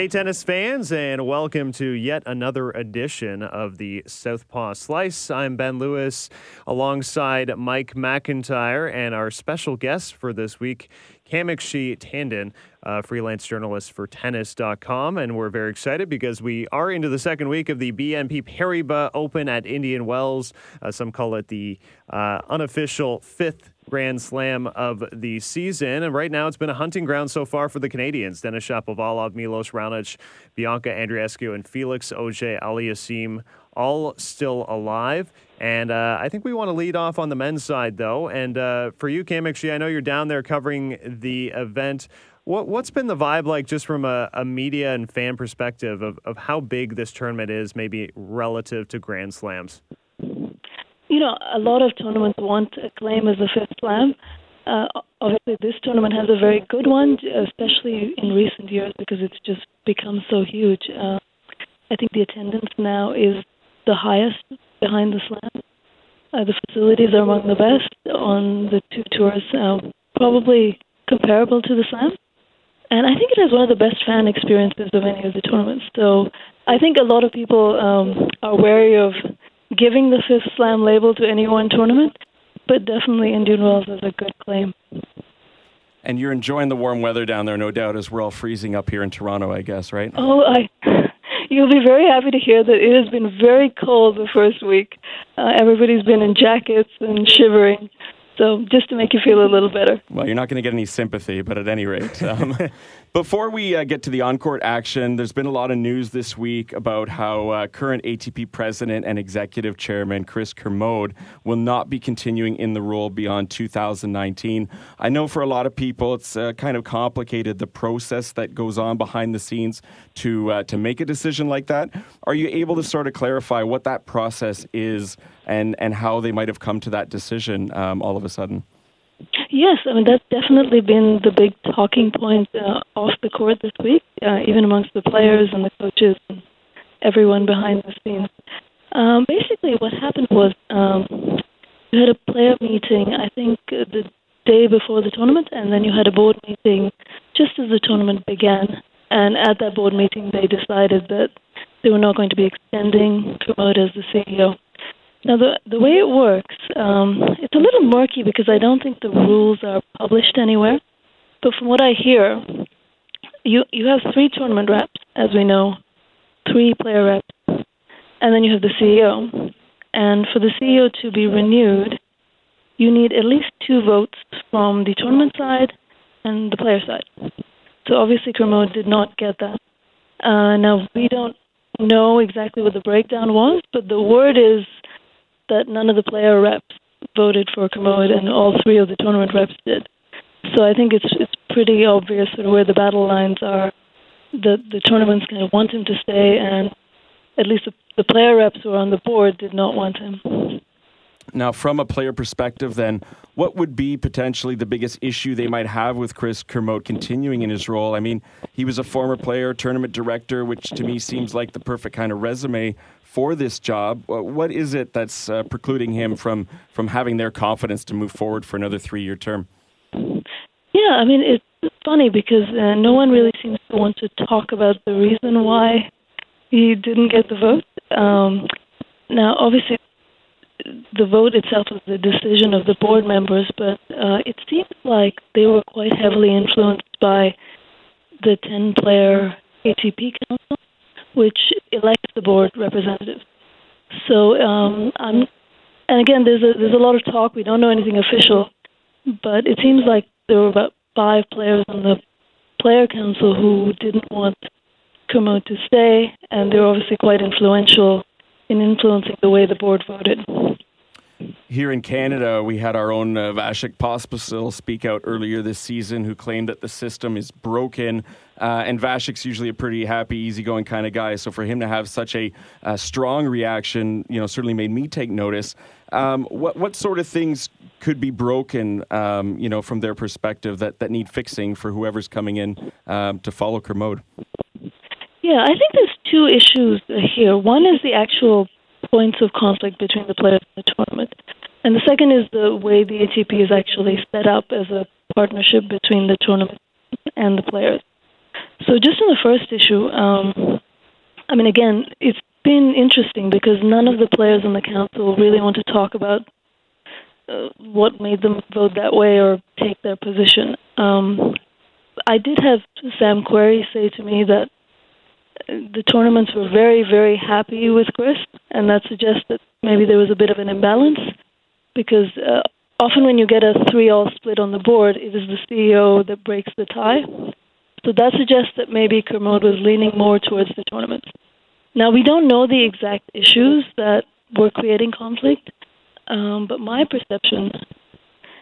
Hey, tennis fans, and welcome to yet another edition of the Southpaw Slice. I'm Ben Lewis alongside Mike McIntyre and our special guest for this week, Kamakshi Tandon, freelance journalist for tennis.com. And we're very excited because we are into the second week of the BNP Paribas Open at Indian Wells. Uh, some call it the uh, unofficial fifth Grand Slam of the season. And right now, it's been a hunting ground so far for the Canadians. Denis Shapovalov, Milos Raonic, Bianca Andreescu, and Felix Auger Aliassime all still alive. And uh, I think we want to lead off on the men's side, though. And uh, for you, Kamakshi, I know you're down there covering the event. What, what's been the vibe like just from a, a media and fan perspective of, of how big this tournament is, maybe relative to Grand Slams? You know, a lot of tournaments want a claim as a fifth slam. Uh, obviously, this tournament has a very good one, especially in recent years because it's just become so huge. Uh, I think the attendance now is the highest behind the slam. Uh, the facilities are among the best on the two tours, uh, probably comparable to the slam. And I think it has one of the best fan experiences of any of the tournaments. So I think a lot of people um, are wary of giving the fifth slam label to any one tournament, but definitely Indian Wells is a good claim. And you're enjoying the warm weather down there, no doubt, as we're all freezing up here in Toronto, I guess, right? Oh, I. You'll be very happy to hear that it has been very cold the first week. Uh, everybody's been in jackets and shivering. So just to make you feel a little better. Well, you're not going to get any sympathy, but at any rate. Um, before we uh, get to the on-court action, there's been a lot of news this week about how uh, current ATP president and executive chairman Chris Kermode will not be continuing in the role beyond 2019. I know for a lot of people, it's uh, kind of complicated the process that goes on behind the scenes to uh, to make a decision like that. Are you able to sort of clarify what that process is and and how they might have come to that decision um, all of a sudden? Yes, I mean that's definitely been the big talking point uh, off the court this week, uh, even amongst the players and the coaches and everyone behind the scenes. Um, basically, what happened was um, you had a player meeting, I think, uh, the day before the tournament, and then you had a board meeting just as the tournament began. And at that board meeting, they decided that they were not going to be extending Kermode as the CEO. Now, the the way it works, um, it's a little murky because I don't think the rules are published anywhere. But from what I hear, you you have three tournament reps, as we know, three player reps, and then you have the CEO. And for the CEO to be renewed, you need at least two votes from the tournament side and the player side. So obviously, Kermode did not get that. Uh, now we don't know exactly what the breakdown was, but the word is that none of the player reps voted for Kermode, and all three of the tournament reps did. So I think it's it's pretty obvious sort of where the battle lines are. The the tournaments kind of want him to stay, and at least the, the player reps who are on the board did not want him. Now, from a player perspective, then, what would be potentially the biggest issue they might have with Chris Kermode continuing in his role? I mean, he was a former player, tournament director, which to me seems like the perfect kind of resume for this job. Uh, what is it that's uh, precluding him from from having their confidence to move forward for another three year term? Yeah, I mean it's funny because uh, no one really seems to want to talk about the reason why he didn't get the vote. Um, now, obviously, the vote itself was the decision of the board members, but uh, it seems like they were quite heavily influenced by the 10 player ATP council which elects the board representatives. So um, I'm, and again, there's a there's a lot of talk. We don't know anything official, but it seems like there were about five players on the player council who didn't want Kermode to stay, and they're obviously quite influential in influencing the way the board voted. Here in Canada, we had our own uh, Vasek Pospisil speak out earlier this season who claimed that the system is broken. Uh, and Vasek's usually a pretty happy, easygoing kind of guy. So for him to have such a, a strong reaction, you know, certainly made me take notice. Um, what, what sort of things could be broken, um, you know, from their perspective that, that need fixing for whoever's coming in um, to follow Kermode? Yeah, I think there's two issues here. One is the actual points of conflict between the players in the tournament. And the second is the way the ATP is actually set up as a partnership between the tournament and the players. So, just on the first issue, um, I mean, again, it's been interesting because none of the players on the council really want to talk about uh, what made them vote that way or take their position. Um, I did have Sam Querrey say to me that the tournaments were very, very happy with Chris, and that suggests that maybe there was a bit of an imbalance because uh, often when you get a three-all split on the board, it is the CEO that breaks the tie. So that suggests that maybe Kermode was leaning more towards the tournaments. Now we don't know the exact issues that were creating conflict, um, but my perception,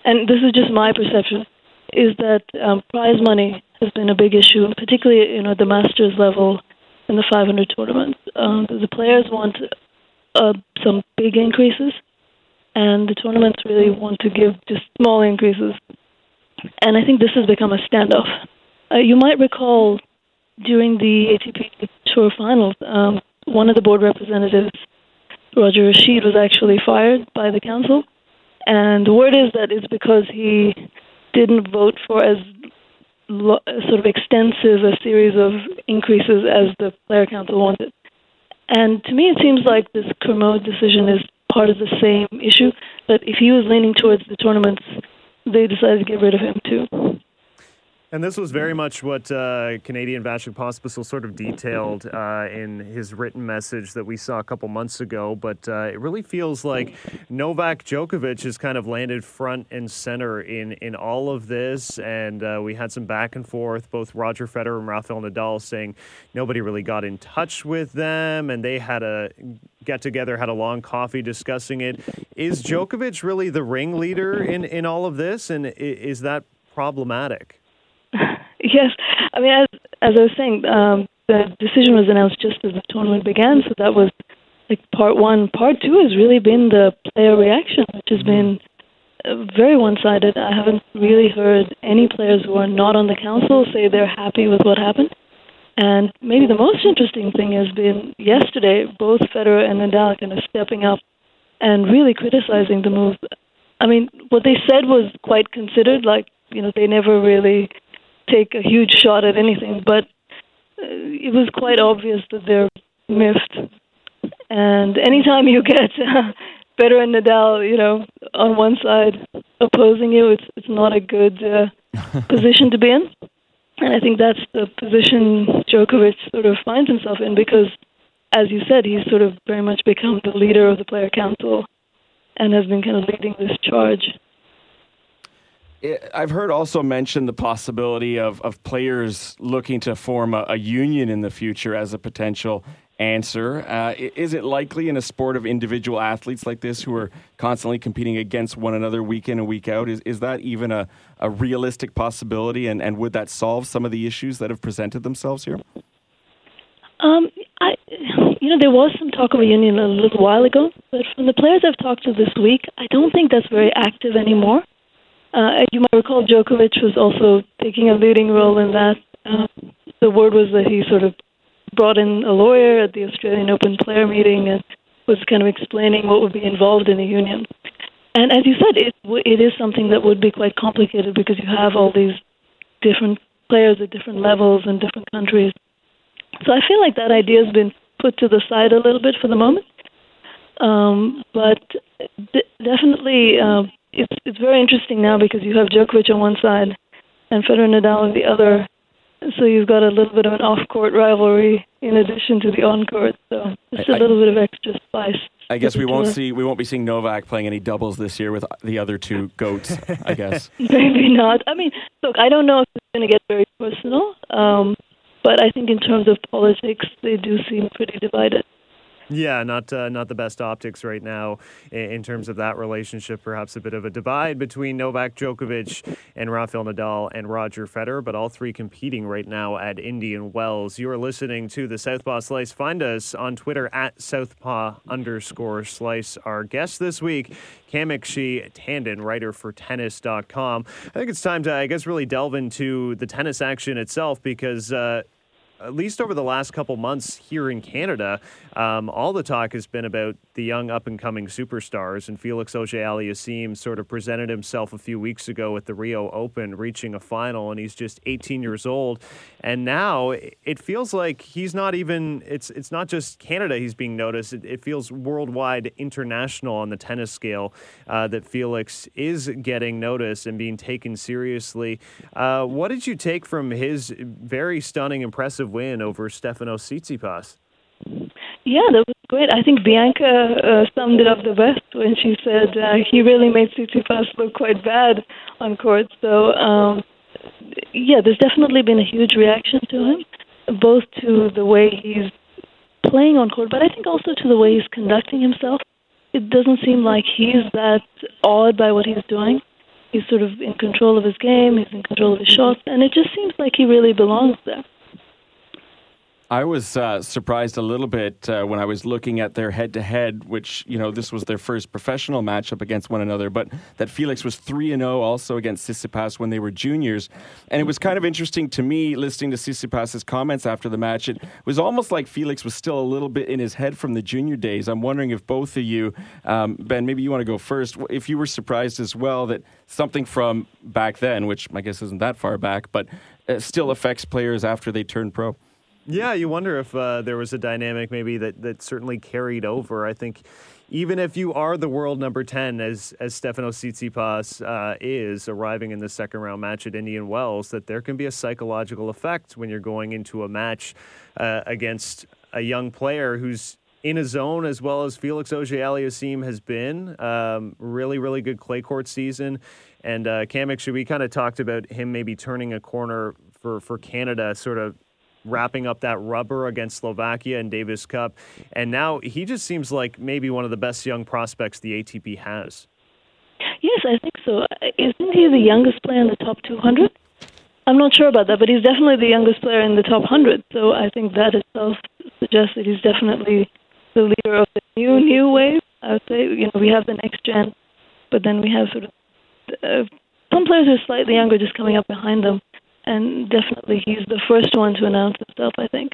and this is just my perception, is that um, prize money has been a big issue, particularly you know the masters level in the 500 tournaments. Um, the players want uh, some big increases, and the tournaments really want to give just small increases. And I think this has become a standoff. Uh, you might recall during the ATP Tour Finals, um, one of the board representatives, Roger Rasheed, was actually fired by the council. And the word is that it's because he didn't vote for as lo- sort of extensive a series of increases as the player council wanted. And to me, it seems like this Kermode decision is part of the same issue. But if he was leaning towards the tournaments, they decided to get rid of him too. And this was very much what uh, Canadian Vasek Pospisil sort of detailed uh, in his written message that we saw a couple months ago. But uh, it really feels like Novak Djokovic has kind of landed front and center in, in all of this. And uh, we had some back and forth, both Roger Federer and Rafael Nadal saying nobody really got in touch with them. And they had a get together, had a long coffee discussing it. Is Djokovic really the ringleader in, in all of this? And is that problematic? yes, I mean, as as I was saying, um, the decision was announced just as the tournament began, so that was like part one. Part two has really been the player reaction, which has been uh, very one-sided. I haven't really heard any players who are not on the council say they're happy with what happened. And maybe the most interesting thing has been yesterday, both Federer and Nadal kind of stepping up and really criticizing the move. I mean, what they said was quite considered, like, you know, they never really take a huge shot at anything, but uh, it was quite obvious that they're miffed. And anytime you get Federer and Nadal, you know, on one side opposing you, it's it's not a good uh, position to be in. And I think that's the position Djokovic sort of finds himself in because, as you said, he's sort of very much become the leader of the player council and has been kind of leading this charge. I've heard also mention the possibility of, of players looking to form a, a union in the future as a potential answer. Uh, is it likely in a sport of individual athletes like this who are constantly competing against one another week in and week out? Is, is that even a, a realistic possibility? And, and would that solve some of the issues that have presented themselves here? Um, I, you know, there was some talk of a union a little while ago, but from the players I've talked to this week, I don't think that's very active anymore. Uh, you might recall Djokovic was also taking a leading role in that. Uh, the word was that he sort of brought in a lawyer at the Australian Open player meeting and was kind of explaining what would be involved in a union. And as you said, it it is something that would be quite complicated because you have all these different players at different levels in different countries. So I feel like that idea has been put to the side a little bit for the moment. Um, but d- definitely, uh, it's it's very interesting now because you have Djokovic on one side and Federer Nadal on the other. So you've got a little bit of an off-court rivalry in addition to the on-court. So just a I, little bit of extra spice. I guess we won't see we won't be seeing Novak playing any doubles this year with the other two goats. I guess maybe not. I mean, look, I don't know if it's going to get very personal, um, but I think in terms of politics, they do seem pretty divided. Yeah, not uh, not the best optics right now in, terms of that relationship. Perhaps a bit of a divide between Novak Djokovic and Rafael Nadal and Roger Federer, but all three competing right now at Indian Wells. You are listening to the Southpaw Slice. Find us on Twitter at Southpaw underscore Slice. Our guest this week, Kamakshi Tandon, writer for Tennis.com. I think it's time to, I guess, really delve into the tennis action itself because. Uh, at least over the last couple months here in Canada, um, all the talk has been about the young up and coming superstars. And Felix Auger-Aliassime sort of presented himself a few weeks ago at the Rio Open, reaching a final, and he's just 18 years old. And now it feels like he's not even. It's it's not just Canada he's being noticed. It, it feels worldwide, international on the tennis scale uh, that Felix is getting noticed and being taken seriously. Uh, what did you take from his very stunning, impressive win over Stefanos Tsitsipas? Yeah, that was great. I think Bianca uh, summed it up the best when she said uh, he really made Tsitsipas look quite bad on court. So, um, yeah, there's definitely been a huge reaction to him, both to the way he's playing on court, but I think also to the way he's conducting himself. It doesn't seem like he's that awed by what he's doing. He's sort of in control of his game, he's in control of his shots, and it just seems like he really belongs there. I was uh, surprised a little bit uh, when I was looking at their head to head, which, you know, this was their first professional matchup against one another, but that Felix was 3 and 0 also against Tsitsipas when they were juniors. And it was kind of interesting to me listening to Tsitsipas's comments after the match. It was almost like Felix was still a little bit in his head from the junior days. I'm wondering if both of you, um, Ben, maybe you want to go first, if you were surprised as well that something from back then, which I guess isn't that far back, but uh, still affects players after they turn pro. Yeah, you wonder if uh, there was a dynamic maybe that, that certainly carried over. I think even if you are the world number 10, as, as Stefanos Tsitsipas uh, is arriving in the second round match at Indian Wells, that there can be a psychological effect when you're going into a match uh, against a young player who's in a zone as well as Felix Auger-Aliassime has been. Um, really, really good clay court season. And uh, Cam we kind of talked about him maybe turning a corner for, for Canada, sort of wrapping up that rubber against Slovakia and Davis Cup. And now he just seems like maybe one of the best young prospects the ATP has. Yes, I think so. Isn't he the youngest player in the top 200? I'm not sure about that, but he's definitely the youngest player in the top 100. So I think that itself suggests that he's definitely the leader of the new new wave. I would say, you know, we have the next gen, but then we have sort of uh, some players who are slightly younger just coming up behind them and definitely he's the first one to announce himself, I think.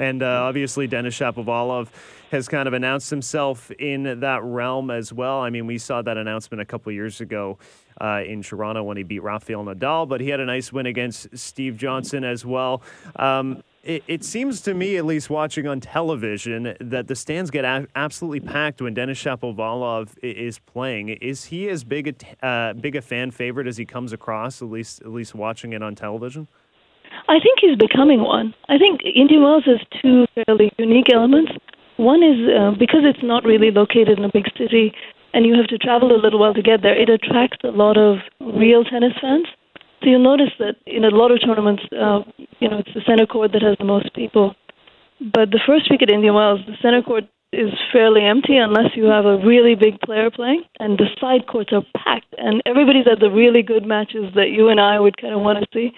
And uh, obviously, Denis Shapovalov has kind of announced himself in that realm as well. I mean, we saw that announcement a couple years ago uh, in Toronto when he beat Rafael Nadal, but he had a nice win against Steve Johnson as well. Um, it, it, seems to me, at least watching on television, that the stands get a- absolutely packed when Denis Shapovalov is playing. Is he as big a t- uh, big a fan favorite as he comes across? At least, at least watching it on television. I think he's becoming one. I think Indian Wells has two fairly unique elements. One is uh, because it's not really located in a big city, and you have to travel a little while to get there. It attracts a lot of real tennis fans so you'll notice that in a lot of tournaments, uh, you know, it's the center court that has the most people. But the first week at Indian Wells, the center court is fairly empty unless you have a really big player playing, and the side courts are packed, and everybody's at the really good matches that you and I would kind of want to see.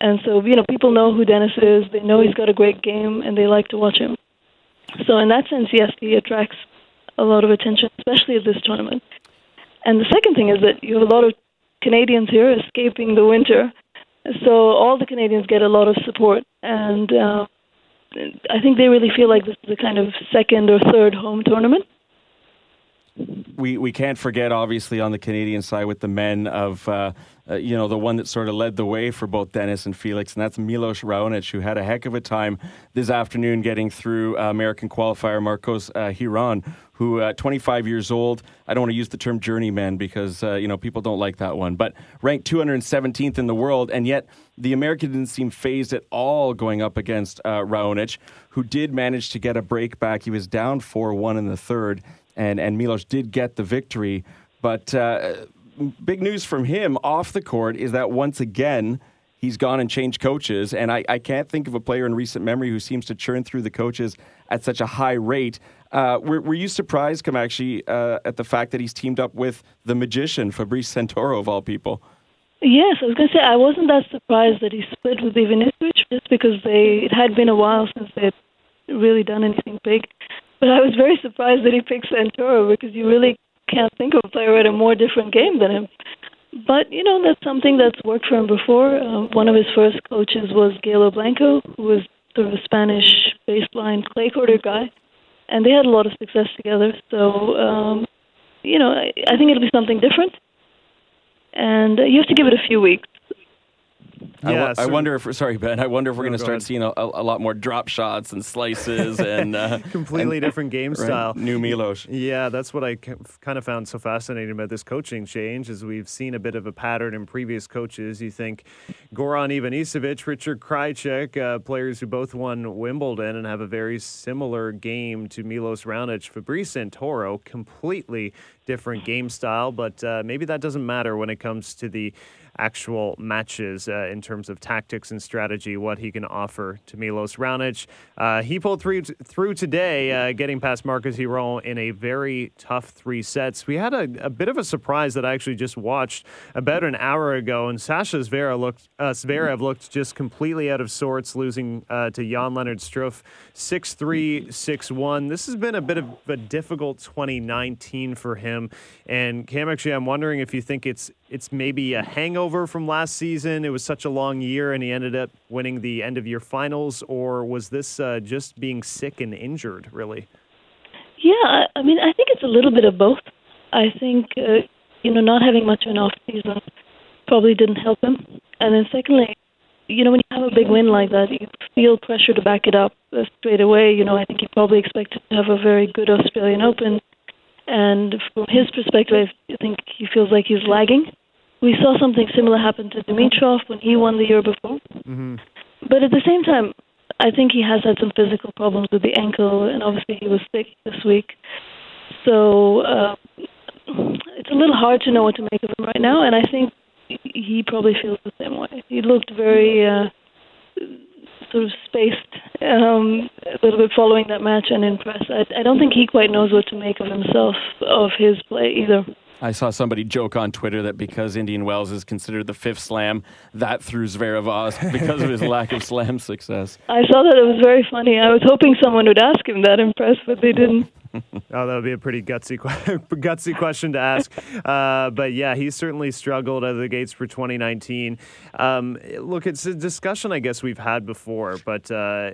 And so, you know, people know who Denis is, they know he's got a great game, and they like to watch him. So, in that sense, yes, he attracts a lot of attention, especially at this tournament. And the second thing is that you have a lot of Canadians here escaping the winter. So all the Canadians get a lot of support, and uh, I think they really feel like this is a kind of second or third home tournament. We we can't forget, obviously, on the Canadian side with the men of. Uh, uh, you know, the one that sort of led the way for both Denis and Felix, and that's Milos Raonic, who had a heck of a time this afternoon getting through uh, American qualifier Marcos uh, Giron, who, uh, 25 years old, I don't want to use the term journeyman because, uh, you know, people don't like that one, but ranked 217th in the world. And yet the American didn't seem phased at all going up against uh, Raonic, who did manage to get a break back. He was down 4 1 in the third, and, and Milos did get the victory. But uh, big news from him off the court is that once again, he's gone and changed coaches. And I, I, can't think of a player in recent memory who seems to churn through the coaches at such a high rate. Uh, were, were, you surprised, Kamakshi, uh, at the fact that he's teamed up with the magician, Fabrice Santoro, of all people? Yes, I was going to say I wasn't that surprised that he split with Ivanisevic just because they it had been a while since they'd really done anything big. But I was very surprised that he picked Santoro because you really can't think of a player with a more different game than him. but you know that's something that's worked for him before. Uh, one of his first coaches was Galo Blanco, who was sort of a Spanish baseline clay courter guy, and they had a lot of success together. So um, you know, I, I think it'll be something different, and uh, you have to give it a few weeks. Yeah, I, I, wonder if sorry Ben, I wonder if we're going to start ahead. seeing a, a, lot more drop shots and slices and uh, completely and, different game style. Right, new Milos. Yeah, that's what I kind of found so fascinating about this coaching change is we've seen a bit of a pattern in previous coaches. You think Goran Ivanisevic, Richard Krajicek, uh, players who both won Wimbledon and have a very similar game to Milos Raonic, Fabrice Santoro, completely different game style, but uh, maybe that doesn't matter when it comes to the actual matches uh, in terms of tactics and strategy, what he can offer to Milos Raonic. Uh, he pulled through, through today, uh, getting past Marcos Giron in a very tough three sets. We had a, a, bit of a surprise that I actually just watched about an hour ago, and Sasha Zverev looked, uh, Zverev looked just completely out of sorts, losing uh, to Jan Lennard Struff 6-3, 6-1. This has been a bit of a difficult 2019 for him. And Cam, actually, I'm wondering if you think it's it's maybe a hangover from last season. It was such a long year, and he ended up winning the end of year finals, or was this uh, just being sick and injured, really? Yeah, I mean, I think it's a little bit of both. I think uh, you know not having much of an off season probably didn't help him, and then secondly, you know when you have a big win like that, you feel pressure to back it up uh, straight away. You know, I think he probably expected to have a very good Australian Open. And from his perspective, I think he feels like he's lagging we saw something similar happen to Dimitrov when he won the year before. Mm-hmm. But at the same time, I think he has had some physical problems with the ankle, and obviously he was sick this week. So uh, it's a little hard to know what to make of him right now, and I think he probably feels the same way. He looked very uh, sort of spaced um, a little bit following that match and in press. I, I don't think he quite knows what to make of himself, of his play either. I saw somebody joke on Twitter that because Indian Wells is considered the fifth slam, that threw Zverev off because of his lack of slam success. I saw that. It was very funny. I was hoping someone would ask him that in press, but they didn't. oh, that would be a pretty gutsy, gutsy question to ask. Uh, but yeah, he certainly struggled out of the gates for 2019. Um, look, it's a discussion I guess we've had before, but. Uh,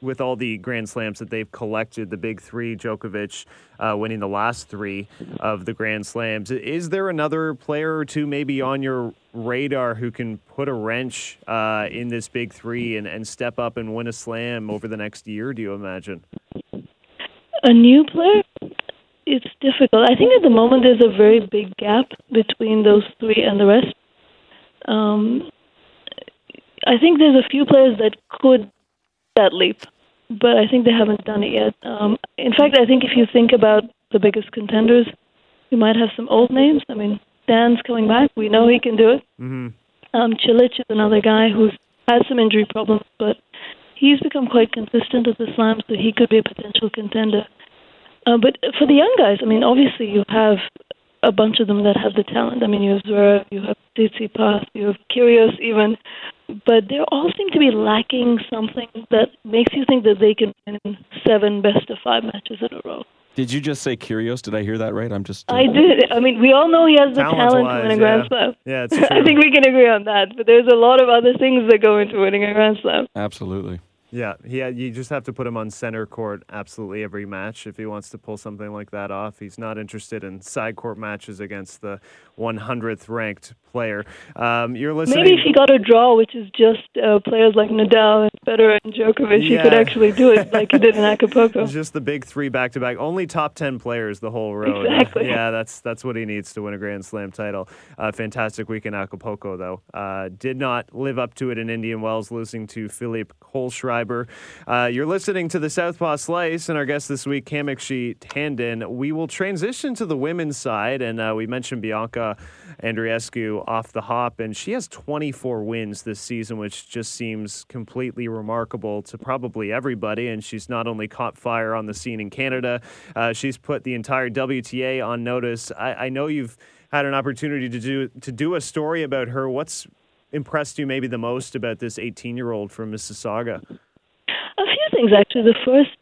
with all the Grand Slams that they've collected, the big three, Djokovic uh, winning the last three of the Grand Slams. Is there another player or two maybe on your radar who can put a wrench uh, in this big three and, and step up and win a slam over the next year, do you imagine? A new player? It's difficult. I think at the moment there's a very big gap between those three and the rest. Um, I think there's a few players that could that leap, but I think they haven't done it yet. Um, in fact, I think if you think about the biggest contenders, you might have some old names. I mean, Stan's coming back. We know he can do it. Mm-hmm. Um, Cilic is another guy who's had some injury problems, but he's become quite consistent at the slam, so he could be a potential contender. Uh, but for the young guys, I mean, obviously you have a bunch of them that have the talent. I mean, you have Zverev, you have Tsitsipas, you have Kyrgios even, but they all seem to be lacking something that makes you think that they can win seven best of five matches in a row. Did you just say Kyrgios? Did I hear that right? I'm just. Uh... I did. I mean, we all know he has the talent to win a Grand Slam. Yeah, it's true. I think we can agree on that. But there's a lot of other things that go into winning a Grand Slam. Absolutely. Yeah, he had, you just have to put him on center court absolutely every match if he wants to pull something like that off. He's not interested in side court matches against the 100th ranked player. Um, you're listening. Maybe if he got a draw, which is just uh, players like Nadal and Federer and Djokovic, yeah. he could actually do it like he did in Acapulco. just the big three back to back. Only top 10 players the whole road. Exactly. Yeah, that's that's what he needs to win a Grand Slam title. Uh, fantastic week in Acapulco, though. Uh, did not live up to it in Indian Wells, losing to Philippe Kohlschreiber. Uh, you're listening to the Southpaw Slice, and our guest this week, Kamakshi Tandon. We will transition to the women's side, and uh, we mentioned Bianca Andreescu off the hop, and she has 24 wins this season, which just seems completely remarkable to probably everybody. And she's not only caught fire on the scene in Canada, uh, she's put the entire WTA on notice. I, I know you've had an opportunity to do to do a story about her. What's impressed you maybe the most about this 18 year old from Mississauga? Things, actually. The first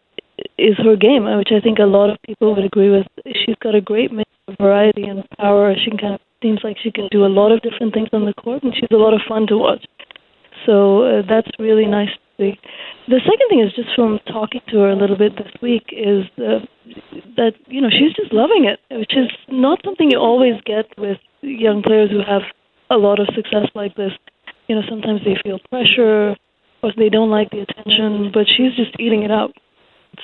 is her game, which I think a lot of people would agree with. She's got a great mix of variety and power. She kind of seems like she can do a lot of different things on the court, and she's a lot of fun to watch. So uh, that's really nice to see. The second thing is just from talking to her a little bit this week is uh, that you know she's just loving it, which is not something you always get with young players who have a lot of success like this. You know, sometimes they feel pressure they don't like the attention, but she's just eating it up.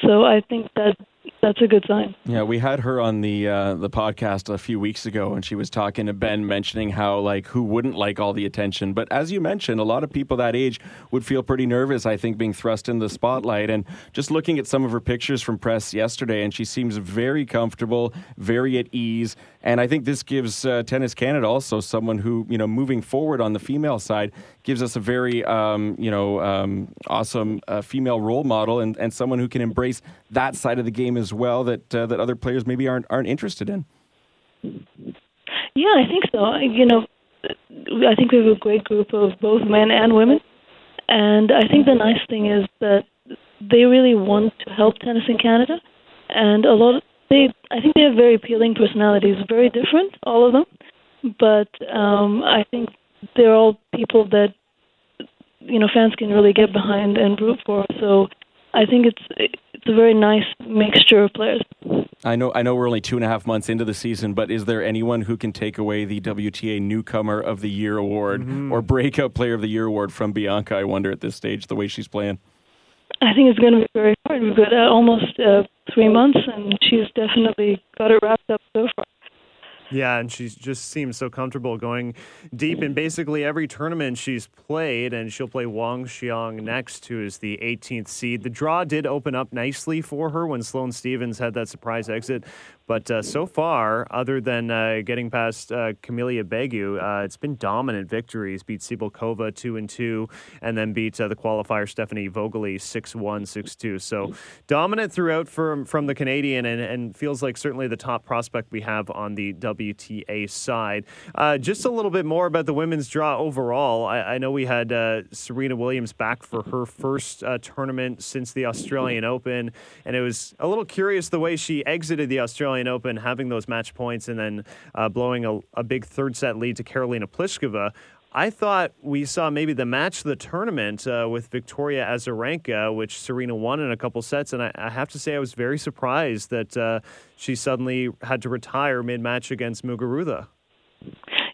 So I think that that's a good sign. Yeah, we had her on the uh, the podcast a few weeks ago, and she was talking to Ben, mentioning how like who wouldn't like all the attention. But as you mentioned, a lot of people that age would feel pretty nervous. I think being thrust in the spotlight, and just looking at some of her pictures from press yesterday, and she seems very comfortable, very at ease. And I think this gives uh, Tennis Canada also someone who you know moving forward on the female side gives us a very um, you know um, awesome uh, female role model and, and someone who can embrace that side of the game as well that uh, that other players maybe aren't aren't interested in. Yeah, I think so. You know, I think we have a great group of both men and women, and I think the nice thing is that they really want to help tennis in Canada, and a lot of they. I think they have very appealing personalities, very different, all of them, but um, I think they're all people that you know fans can really get behind and root for. So I think it's it's a very nice mixture of players. I know I know we're only two and a half months into the season, but is there anyone who can take away the WTA Newcomer of the Year award mm-hmm. or Breakout Player of the Year award from Bianca? I wonder at this stage the way she's playing. I think it's going to be very hard. We've got uh, almost uh, three months, and she's definitely got it wrapped up so far. Yeah, and she just seems so comfortable going deep in basically every tournament she's played, and she'll play Wang Qiang next, who is the 18th seed. The draw did open up nicely for her when Sloane Stevens had that surprise exit, but uh, so far, other than uh, getting past uh, Camelia Begu, uh, it's been dominant victories. Beat Cibulkova 2 and 2, and then beat uh, the qualifier Stefanie Vögele 6 1, 6 2. So dominant throughout from, from the Canadian, and, and feels like certainly the top prospect we have on the WTA side. Uh, just a little bit more about the women's draw overall. I, I know we had Serena Williams back for her first tournament since the Australian Open, and it was a little curious the way she exited the Australian Australian Open, having those match points, and then uh, blowing a, a, big third set lead to Karolina Pliskova. I thought we saw maybe the match of the tournament uh, with Victoria Azarenka, which Serena won in a couple sets, and I, I have to say I was very surprised that uh, she suddenly had to retire mid-match against Muguruza.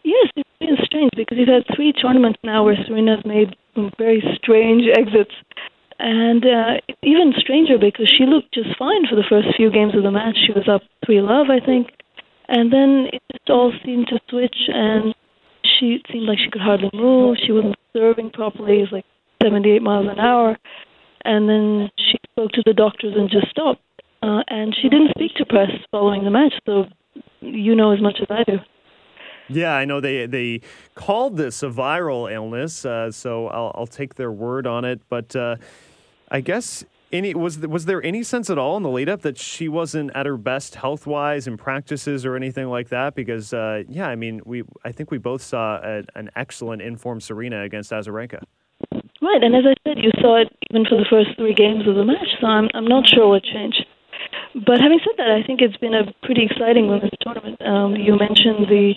Yes, it's been strange because we've had three tournaments now where Serena's made very strange exits and uh, even stranger because she looked just fine for the first few games of the match. She was up three love, I think, and then it just all seemed to switch, and she seemed like she could hardly move. She wasn't serving properly. It was like 78 miles an hour, and then she spoke to the doctors and just stopped. Uh, and she didn't speak to press following the match, so you know as much as I do. Yeah, I know they they called this a viral illness, uh, so I'll, I'll take their word on it. But uh, I guess any was was there any sense at all in the lead up that she wasn't at her best health wise in practices or anything like that? Because uh, yeah, I mean, we I think we both saw a, an excellent informed Serena against Azarenka. Right, and as I said, you saw it even for the first three games of the match. So I'm I'm not sure what changed. But having said that, I think it's been a pretty exciting women's tournament. Um, you mentioned the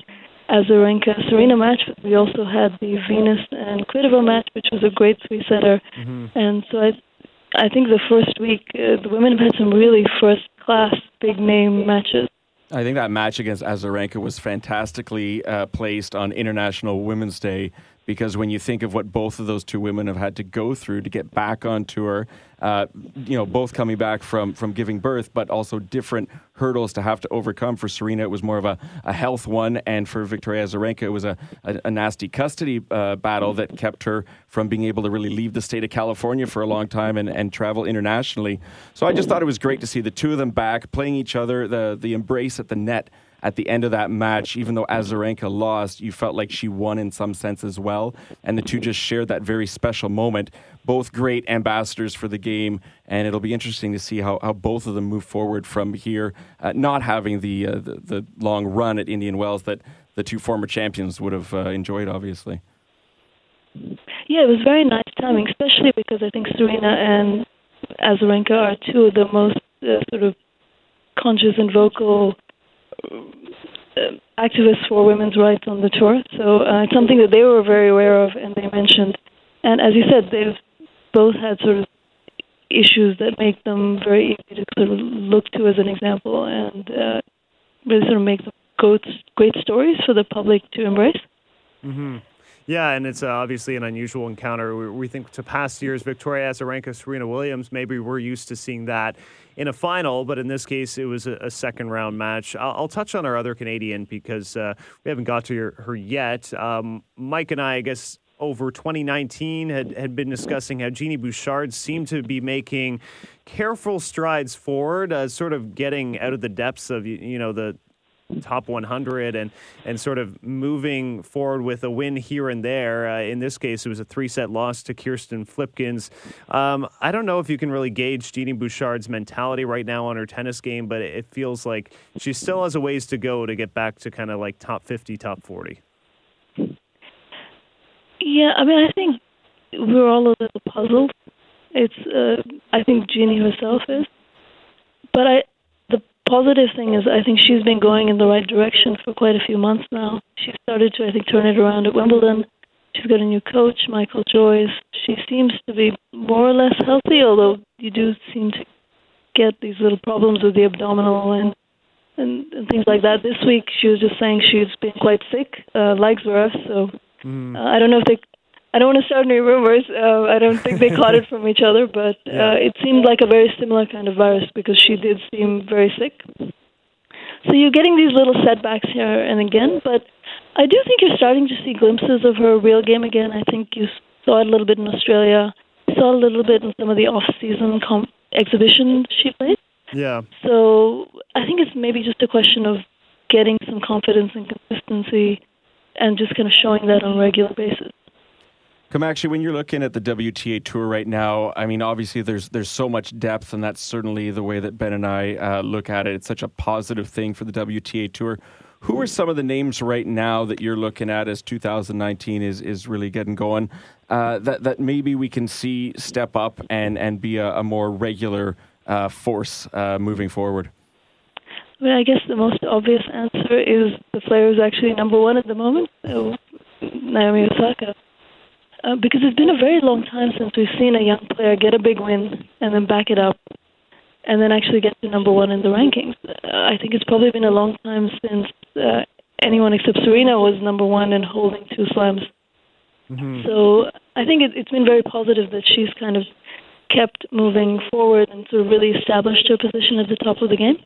Azarenka Serena match, but we also had the Venus and Kvitova match, which was a great three setter. Mm-hmm. And so I I think the first week uh, the women have had some really first class big name matches. I think that match against Azarenka was fantastically uh, placed on International Women's Day because when you think of what both of those two women have had to go through to get back on tour, uh, you know, both coming back from from giving birth, but also different hurdles to have to overcome. For Serena, it was more of a, a health one, and for Victoria Azarenka, it was a, a, a nasty custody uh, battle that kept her from being able to really leave the state of California for a long time and, and travel internationally. So I just thought it was great to see the two of them back playing each other, the the embrace at the net at the end of that match, even though Azarenka lost, you felt like she won in some sense as well. And the two just shared that very special moment. Both great ambassadors for the game, and it'll be interesting to see how, how both of them move forward from here, uh, not having the, uh, the, the long run at Indian Wells that the two former champions would have uh, enjoyed, obviously. Yeah, it was very nice timing, especially because I think Serena and Azarenka are two of the most uh, sort of conscious and vocal activists for women's rights on the tour. So uh, it's something that they were very aware of, and they mentioned. And as you said, they've both had sort of issues that make them very easy to sort of look to as an example, and uh, really sort of make them great, great stories for the public to embrace. Mm-hmm. Yeah, and it's uh, obviously an unusual encounter. We, we, think to past years, Victoria Azarenka, Serena Williams, maybe we're used to seeing that in a final, but in this case, it was a, a second round match. I'll, I'll, touch on our other Canadian because uh, we haven't got to her, yet. Um, Mike and I, I guess, over 2019 had, had been discussing how Genie Bouchard seemed to be making careful strides forward, uh, sort of getting out of the depths of you know the top 100 and and sort of moving forward with a win here and there. Uh, in this case, it was a three set loss to Kirsten Flipkens. Um, I don't know if you can really gauge Genie Bouchard's mentality right now on her tennis game, but it feels like she still has a ways to go to get back to kind of like top 50, top 40. Yeah, I mean, I think we're all a little puzzled. It's, uh, I think Genie herself is, but I, positive thing is I think she's been going in the right direction for quite a few months now. She started to I think turn it around at Wimbledon. She's got a new coach, Michael Joyce. She seems to be more or less healthy, although you do seem to get these little problems with the abdominal and and, and things like that. This week she was just saying she's been quite sick, uh, legs were so mm. uh, I don't know if they I don't want to start any rumors. Uh, I don't think they caught it from each other, but uh, it seemed like a very similar kind of virus because she did seem very sick. So you're getting these little setbacks here and again, but I do think you're starting to see glimpses of her real game again. I think you saw it a little bit in Australia, saw a little bit in some of the off-season comp- exhibitions she played. Yeah. So I think it's maybe just a question of getting some confidence and consistency and just kind of showing that on a regular basis. Kamakshi, when you're looking at the WTA tour right now, I mean, obviously there's there's so much depth, and that's certainly the way that Ben and I uh, look at it. It's such a positive thing for the WTA tour. Who are some of the names right now that you're looking at as 2019 is is really getting going? Uh, that that maybe we can see step up and and be a, a more regular uh, force uh, moving forward. Mean, I guess the most obvious answer is the player who's actually number one at the moment, Naomi Osaka uh, because it's been a very long time since we've seen a young player get a big win and then back it up and then actually get to number one in the rankings. Uh, I think it's probably been a long time since uh, anyone except Serena was number one and holding two slams. Mm-hmm. So I think it, it's been very positive that she's kind of kept moving forward and sort of really established her position at the top of the game.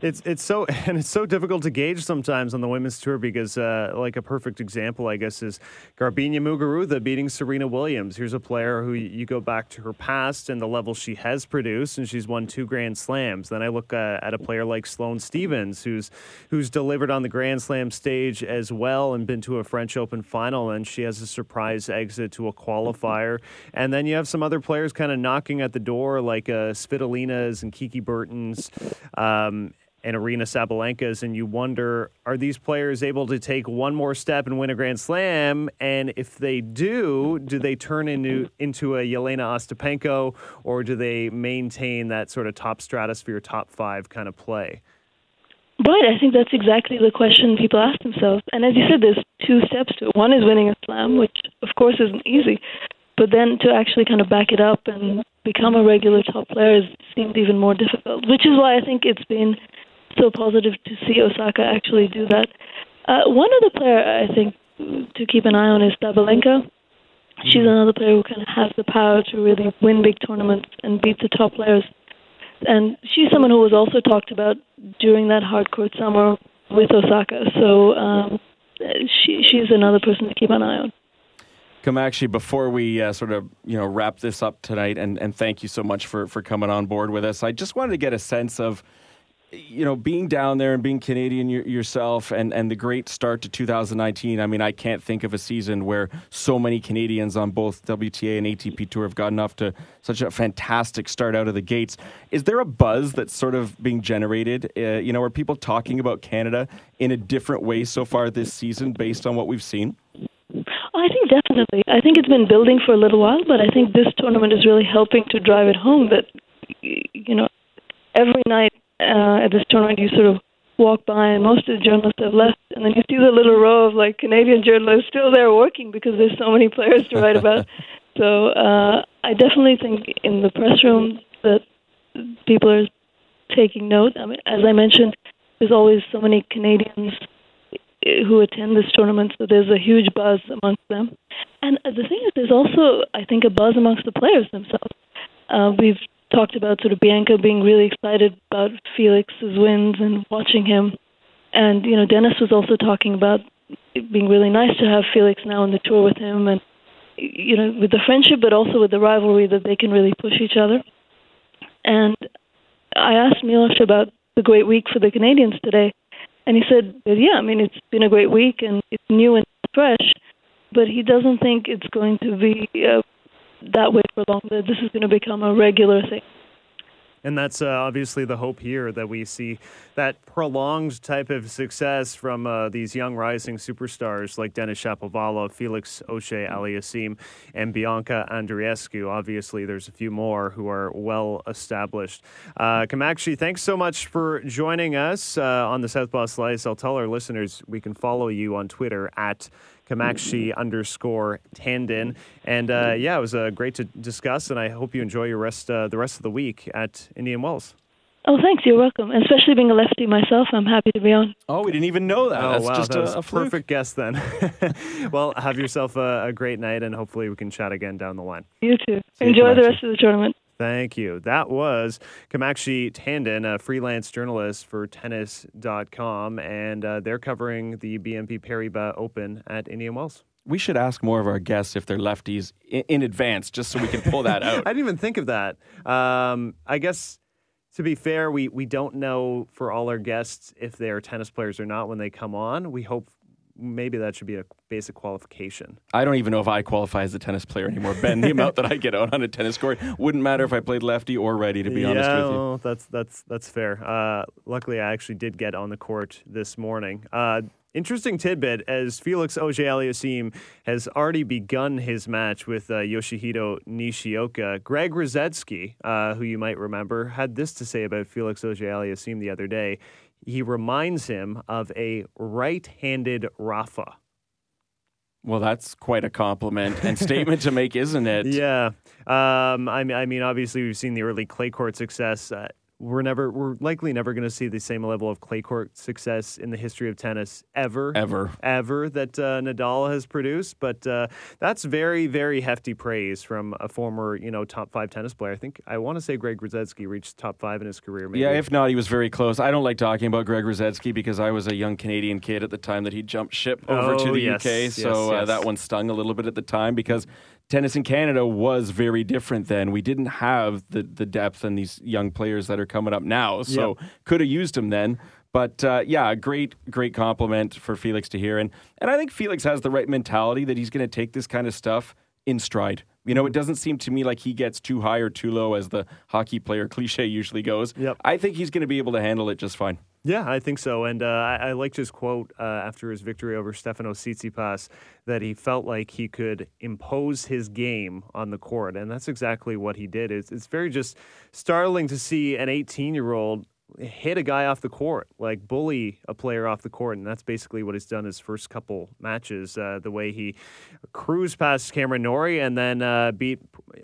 It's it's so and it's so difficult to gauge sometimes on the women's tour because uh, like a perfect example I guess is Garbiñe Muguruza beating Serena Williams. Here's a player who you go back to her past and the level she has produced and she's won two Grand Slams. Then I look uh, at a player like Sloane Stevens who's who's delivered on the Grand Slam stage as well and been to a French Open final and she has a surprise exit to a qualifier. And then you have some other players kind of knocking at the door like uh, and Kiki Bertens. Um, and Aryna Sabalenka's, and you wonder, are these players able to take one more step and win a Grand Slam? And if they do, do they turn into into a Jelena Ostapenko, or do they maintain that sort of top stratosphere, top five kind of play? Right, I think that's exactly the question people ask themselves. And as you said, there's two steps to it. One is winning a slam, which of course isn't easy, but then to actually kind of back it up and become a regular top player seems even more difficult. Which is why I think it's been so positive to see Osaka actually do that. Uh, one other player I think to keep an eye on is Sabalenka. She's mm-hmm. another player who kind of has the power to really win big tournaments and beat the top players. And she's someone who was also talked about during that hard court summer with Osaka. So um, she she's another person to keep an eye on. Kamakshi, before we uh, sort of you know wrap this up tonight, and, and thank you so much for, for coming on board with us. I just wanted to get a sense of you know, being down there and being Canadian yourself and, and the great start to 2019, I mean, I can't think of a season where so many Canadians on both WTA and ATP Tour have gotten off to such a fantastic start out of the gates. Is there a buzz that's sort of being generated? Uh, you know, are people talking about Canada in a different way so far this season based on what we've seen? I think definitely. I think it's been building for a little while, but I think this tournament is really helping to drive it home that, you know, every night uh, at this tournament, you sort of walk by, and most of the journalists have left. And then you see the little row of like Canadian journalists still there working because there's so many players to write about. so uh, I definitely think in the press room that people are taking note. I mean, as I mentioned, there's always so many Canadians who attend this tournament, so there's a huge buzz amongst them. And the thing is, there's also, I think, a buzz amongst the players themselves. Uh, we've talked about sort of Bianca being really excited about Felix's wins and watching him. And, you know, Denis was also talking about it being really nice to have Felix now on the tour with him and, you know, with the friendship, but also with the rivalry that they can really push each other. And I asked Milos about the great week for the Canadians today. And he said, yeah, I mean, it's been a great week and it's new and fresh, but he doesn't think it's going to be uh, that way for long, that this is going to become a regular thing. And that's uh, obviously the hope here that we see that prolonged type of success from uh, these young rising superstars like Denis Shapovalov, Felix Auger-Aliassime, and Bianca Andreescu. Obviously, there's a few more who are well established. Uh, Kamakshi, thanks so much for joining us uh, on the Southpaw Slice. I'll tell our listeners we can follow you on Twitter at Kamakshi underscore Tandon. And uh, yeah, it was uh, great to discuss, and I hope you enjoy your rest uh, the rest of the week at Indian Wells. Oh, thanks. You're welcome. And especially being a lefty myself, I'm happy to be on. Oh, we didn't even know that. Oh, That's wow. just that a, a perfect guess then. well, have yourself a, a, great night, and hopefully we can chat again down the line. You too. See Enjoy you, the rest of the tournament. Thank you. That was Kamakshi Tandon, a freelance journalist for tennis.com, and uh, they're covering the BNP Paribas Open at Indian Wells. We should ask more of our guests if they're lefties in, in advance, just so we can pull that out. I didn't even think of that. Um, I guess to be fair, we we don't know for all our guests if they are tennis players or not when they come on. We hope maybe that should be a basic qualification. I don't even know if I qualify as a tennis player anymore, Ben. the amount that I get out on a tennis court wouldn't matter if I played lefty or righty. To be yeah, honest with you, well, that's that's that's fair. Uh, luckily, I actually did get on the court this morning. Uh, Interesting tidbit as Felix Auger-Aliassime has already begun his match with uh, Yoshihito Nishioka. Greg Rusedski, uh, who you might remember, had this to say about Felix Auger-Aliassime the other day. He reminds him of a right handed Rafa. Well, that's quite a compliment and statement to make, isn't it? Yeah. Um, I, mean, I mean, obviously, we've seen the early clay court success. Uh, we're never we're likely never going to see the same level of clay court success in the history of tennis ever ever ever that uh, Nadal has produced but uh, that's very very hefty praise from a former you know top 5 tennis player I think I want to say Greg Rusedski reached top 5 in his career maybe. Yeah if not he was very close I don't like talking about Greg Rusedski because I was a young Canadian kid at the time that he jumped ship over oh, to the yes, UK yes, so yes. Uh, that one stung a little bit at the time because tennis in Canada was very different then. We didn't have the the depth and these young players that are coming up now. So yep. could have used him then. But uh, yeah, great, great compliment for Felix to hear. And, and I think Felix has the right mentality that he's going to take this kind of stuff in stride. You know, it doesn't seem to me like he gets too high or too low, as the hockey player cliche usually goes. Yep. I think he's going to be able to handle it just fine. Yeah, I think so. And uh, I, I, liked his quote uh, after his victory over Stefano Tsitsipas that he felt like he could impose his game on the court. And that's exactly what he did. It's, it's very just startling to see an 18 year old hit a guy off the court, like bully a player off the court, and that's basically what he's done his first couple matches. Uh, the way he cruised past Cameron Norrie and then uh, beat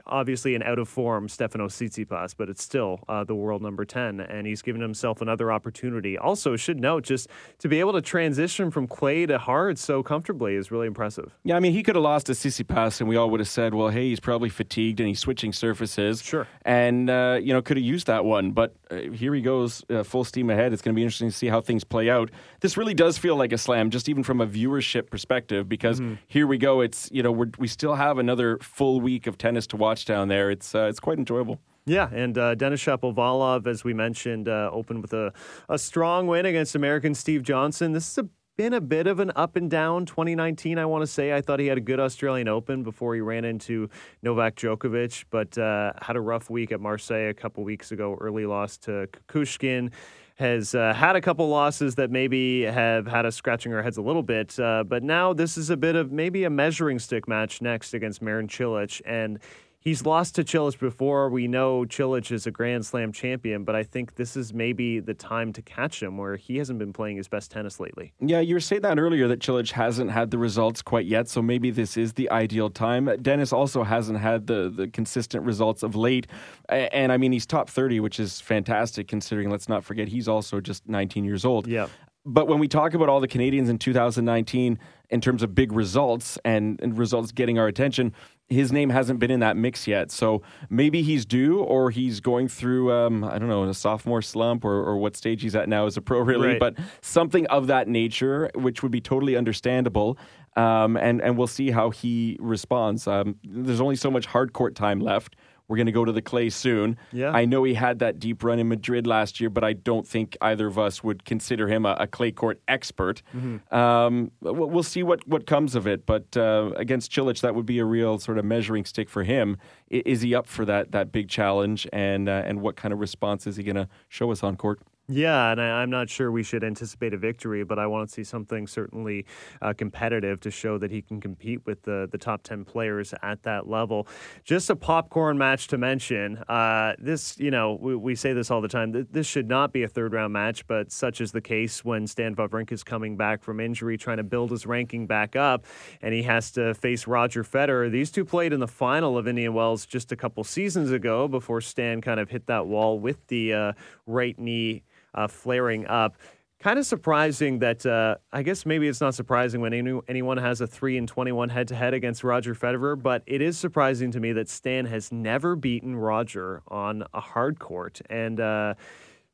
obviously an out of form Stefano Tsitsipas, but it's still uh, the world number ten, and he's given himself another opportunity. Also, should note just to be able to transition from clay to hard so comfortably is really impressive. Yeah, I mean he could have lost to Tsitsipas, and we all would have said, well, hey, he's probably fatigued and he's switching surfaces. Sure, and uh, you know could have used that one, but uh, here he goes uh, full steam ahead. It's going to be interesting to see how things play out. This really does feel like a slam, just even from a viewership perspective, because mm-hmm. here we go. It's you know we we still have another full week of tennis to watch down there. It's uh, it's quite enjoyable. Yeah, and uh, Denis Shapovalov, as we mentioned, uh, opened with a, a strong win against American Steve Johnson. This is a been a bit of an up and down 2019, I want to say. I thought he had a good Australian Open before he ran into Novak Djokovic, but uh, had a rough week at Marseille a couple weeks ago. Early loss to Kukushkin. Has uh, had a couple losses that maybe have had us scratching our heads a little bit, uh, but now this is a bit of maybe a measuring stick match next against Marin Cilic, and he's lost to Cilic before. We know Cilic is a Grand Slam champion, but I think this is maybe the time to catch him where he hasn't been playing his best tennis lately. Yeah, you were saying that earlier that Cilic hasn't had the results quite yet, so maybe this is the ideal time. Denis also hasn't had the, the consistent results of late. And I mean, he's top 30, which is fantastic considering, let's not forget, he's also just 19 years old. Yeah. But when we talk about all the Canadians in 2019 in terms of big results and, and results getting our attention, his name hasn't been in that mix yet. So maybe he's due or he's going through, um, I don't know, a sophomore slump or, or, what stage he's at now as a pro, really. Right. But something of that nature, which would be totally understandable. Um, and, and we'll see how he responds. Um, there's only so much hard court time left. We're going to go to the clay soon. Yeah. I know he had that deep run in Madrid last year, but I don't think either of us would consider him a, a clay court expert. Mm-hmm. Um, we'll, see what, what comes of it. But uh, against Cilic, that would be a real sort of measuring stick for him. Is he up for that that big challenge? And uh, and what kind of response is he going to show us on court? Yeah, and I, am not sure we should anticipate a victory, but I want to see something certainly uh, competitive to show that he can compete with the, the top 10 players at that level. Just a popcorn match to mention. Uh, this, you know, we, we, say this all the time. This should not be a third round match, but such is the case when Stan Wawrinka is coming back from injury, trying to build his ranking back up, and he has to face Roger Federer. These two played in the final of Indian Wells just a couple seasons ago before Stan kind of hit that wall with the uh, right knee flaring up. Kind of surprising that uh, I guess maybe it's not surprising when any, anyone has a three and twenty one head to head against Roger Federer, but it is surprising to me that Stan has never beaten Roger on a hard court and. Uh,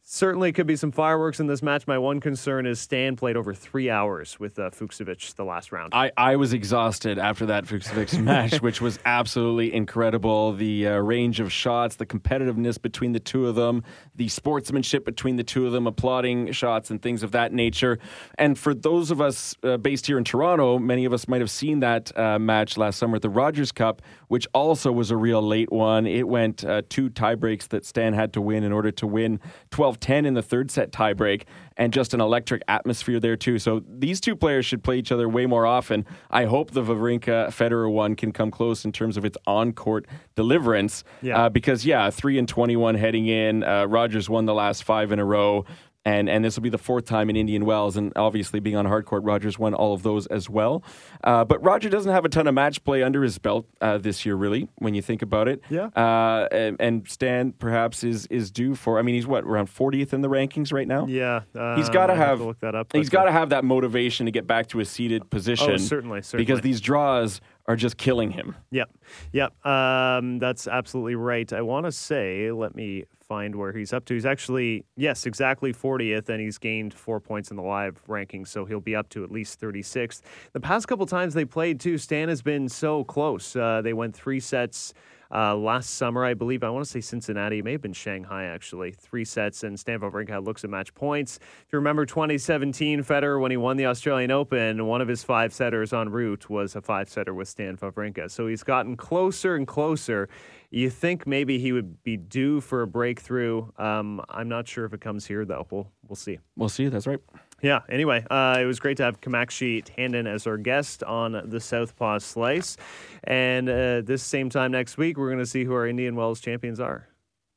Certainly could be some fireworks in this match. My one concern is Stan played over three hours with uh, Fucsovics the last round. I, I was exhausted after that Fucsovics match, which was absolutely incredible. The uh, range of shots, the competitiveness between the two of them, the sportsmanship between the two of them, applauding shots and things of that nature. And for those of us uh, based here in Toronto, many of us might have seen that uh, match last summer at the Rogers Cup, which also was a real late one. It went uh, two tiebreaks that Stan had to win in order to win 12 12 10 in the third set tiebreak, and just an electric atmosphere there, too. So these two players should play each other way more often. I hope the Wawrinka Federer one can come close in terms of its on court deliverance. Yeah. Uh, because, yeah, 3 and 21 heading in. Uh, Roger's won the last five in a row and and this will be the fourth time in Indian Wells, and obviously being on hard court, Roger's won all of those as well. Uh, but Roger doesn't have a ton of match play under his belt uh, this year, really, when you think about it. Yeah. Uh, and, and, Stan perhaps is is due for. I mean, he's what around 40th in the rankings right now. Yeah, he's got to have, look that up. He's got to have that motivation to get back to a seated position. Oh, certainly, certainly. because these draws are just killing him. Yep, yep. Um, that's absolutely right. I want to say, let me find where he's up to. He's actually, yes, exactly 40th, and he's gained four points in the live ranking, so he'll be up to at least 36th. The past couple times they played, too, Stan has been so close. Uh, they went three sets uh, last summer, I believe. I want to say Cincinnati. It may have been Shanghai, actually. Three sets, and Stan Wawrinka looks at match points. If you remember 2017, Federer, when he won the Australian Open, one of his five setters en route was a five setter with Stan Wawrinka. So he's gotten closer and closer. You think maybe he would be due for a breakthrough. Um, I'm not sure if it comes here, though. We'll, we'll see. We'll see. That's right. Yeah, anyway, uh, it was great to have Kamakshi Tandon as our guest on the Southpaw Slice. And uh, this same time next week, we're going to see who our Indian Wells champions are.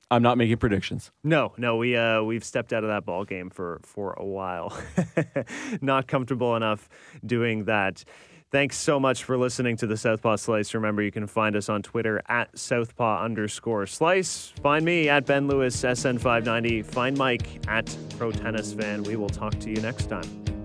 I'm not making predictions. No, no, we uh, we've stepped out of that ball game for for a while. not comfortable enough doing that. Thanks so much for listening to the Southpaw Slice. Remember, you can find us on Twitter at Southpaw underscore slice. Find me at Ben Lewis SN590. Find Mike at Pro Tennis Fan. We will talk to you next time.